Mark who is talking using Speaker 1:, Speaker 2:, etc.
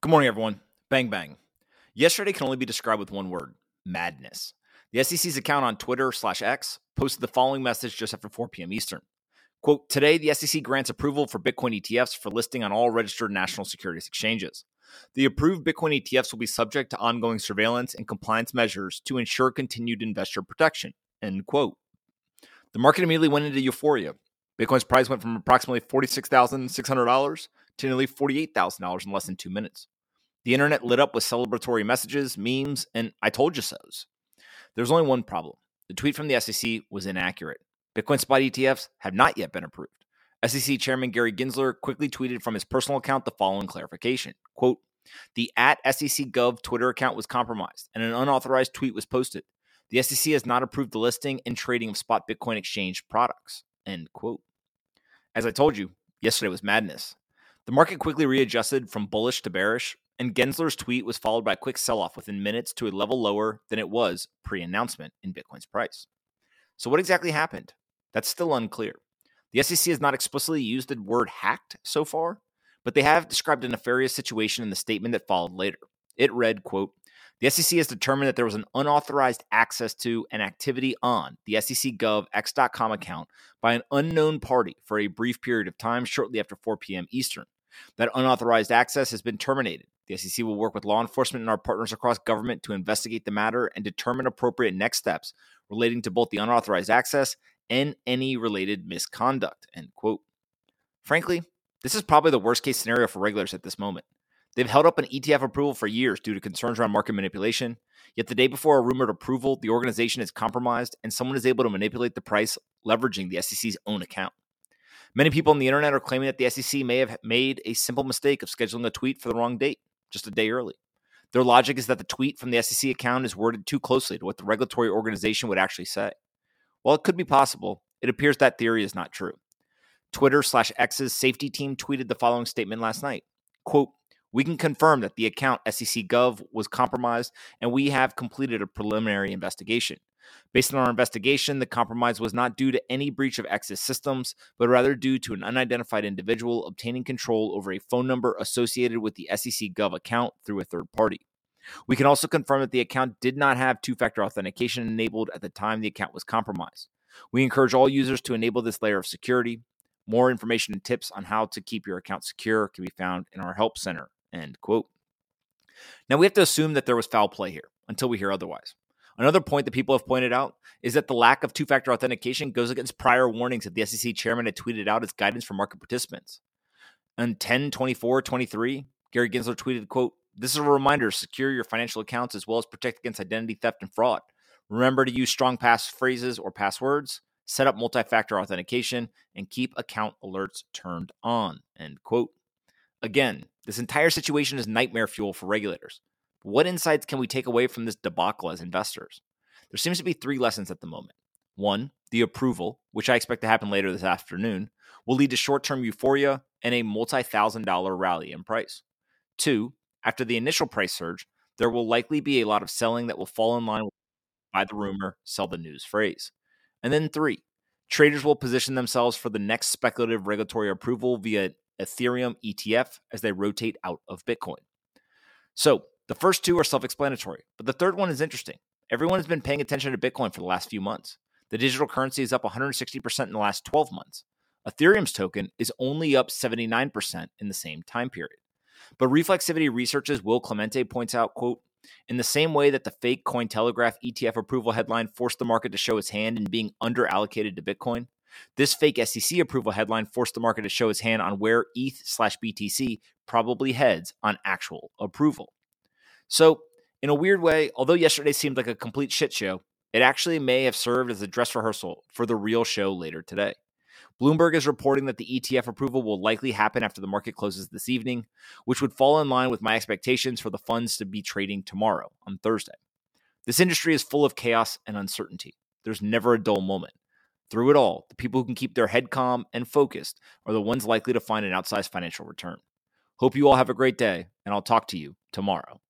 Speaker 1: Good morning, everyone. Bang, bang. Yesterday can only be described with one word madness. The SEC's account on Twitter slash X posted the following message just after 4 p.m. Eastern. Quote, today the SEC grants approval for Bitcoin ETFs for listing on all registered national securities exchanges. The approved Bitcoin ETFs will be subject to ongoing surveillance and compliance measures to ensure continued investor protection. End quote. The market immediately went into euphoria. Bitcoin's price went from approximately $46,600 to nearly $48,000 in less than two minutes. The internet lit up with celebratory messages, memes, and I told you so's. There's only one problem the tweet from the SEC was inaccurate. Bitcoin spot ETFs have not yet been approved. SEC Chairman Gary Gensler quickly tweeted from his personal account the following clarification quote, The at SEC Gov Twitter account was compromised and an unauthorized tweet was posted. The SEC has not approved the listing and trading of spot Bitcoin exchange products. End quote. As I told you, yesterday was madness. The market quickly readjusted from bullish to bearish, and Gensler's tweet was followed by a quick sell off within minutes to a level lower than it was pre announcement in Bitcoin's price. So, what exactly happened? That's still unclear. The SEC has not explicitly used the word hacked so far, but they have described a nefarious situation in the statement that followed later. It read, quote, the SEC has determined that there was an unauthorized access to and activity on the SEC Gov X.com account by an unknown party for a brief period of time shortly after 4 p.m. Eastern. That unauthorized access has been terminated. The SEC will work with law enforcement and our partners across government to investigate the matter and determine appropriate next steps relating to both the unauthorized access and any related misconduct. End quote. Frankly, this is probably the worst case scenario for regulars at this moment. They've held up an ETF approval for years due to concerns around market manipulation. Yet the day before a rumored approval, the organization is compromised and someone is able to manipulate the price leveraging the SEC's own account. Many people on the internet are claiming that the SEC may have made a simple mistake of scheduling a tweet for the wrong date, just a day early. Their logic is that the tweet from the SEC account is worded too closely to what the regulatory organization would actually say. While it could be possible, it appears that theory is not true. Twitter slash X's safety team tweeted the following statement last night. Quote, we can confirm that the account SEC Gov was compromised and we have completed a preliminary investigation. Based on our investigation, the compromise was not due to any breach of X's systems, but rather due to an unidentified individual obtaining control over a phone number associated with the SEC Gov account through a third party. We can also confirm that the account did not have two factor authentication enabled at the time the account was compromised. We encourage all users to enable this layer of security. More information and tips on how to keep your account secure can be found in our help center. End quote. Now we have to assume that there was foul play here until we hear otherwise. Another point that people have pointed out is that the lack of two factor authentication goes against prior warnings that the SEC chairman had tweeted out as guidance for market participants. On 10 24 23, Gary Gensler tweeted, quote, This is a reminder secure your financial accounts as well as protect against identity theft and fraud. Remember to use strong pass phrases or passwords, set up multi factor authentication, and keep account alerts turned on. End quote. Again, this entire situation is nightmare fuel for regulators. What insights can we take away from this debacle as investors? There seems to be three lessons at the moment. One, the approval, which I expect to happen later this afternoon, will lead to short term euphoria and a multi thousand dollar rally in price. Two, after the initial price surge, there will likely be a lot of selling that will fall in line with buy the rumor, sell the news phrase. And then three, traders will position themselves for the next speculative regulatory approval via Ethereum ETF as they rotate out of Bitcoin. So, the first two are self explanatory, but the third one is interesting. Everyone has been paying attention to Bitcoin for the last few months. The digital currency is up 160% in the last 12 months. Ethereum's token is only up 79% in the same time period. But Reflexivity researchers Will Clemente points out, quote, in the same way that the fake Cointelegraph ETF approval headline forced the market to show its hand in being under allocated to Bitcoin, this fake SEC approval headline forced the market to show its hand on where ETH slash BTC probably heads on actual approval. So, in a weird way, although yesterday seemed like a complete shit show, it actually may have served as a dress rehearsal for the real show later today. Bloomberg is reporting that the ETF approval will likely happen after the market closes this evening, which would fall in line with my expectations for the funds to be trading tomorrow on Thursday. This industry is full of chaos and uncertainty. There's never a dull moment. Through it all, the people who can keep their head calm and focused are the ones likely to find an outsized financial return. Hope you all have a great day, and I'll talk to you tomorrow.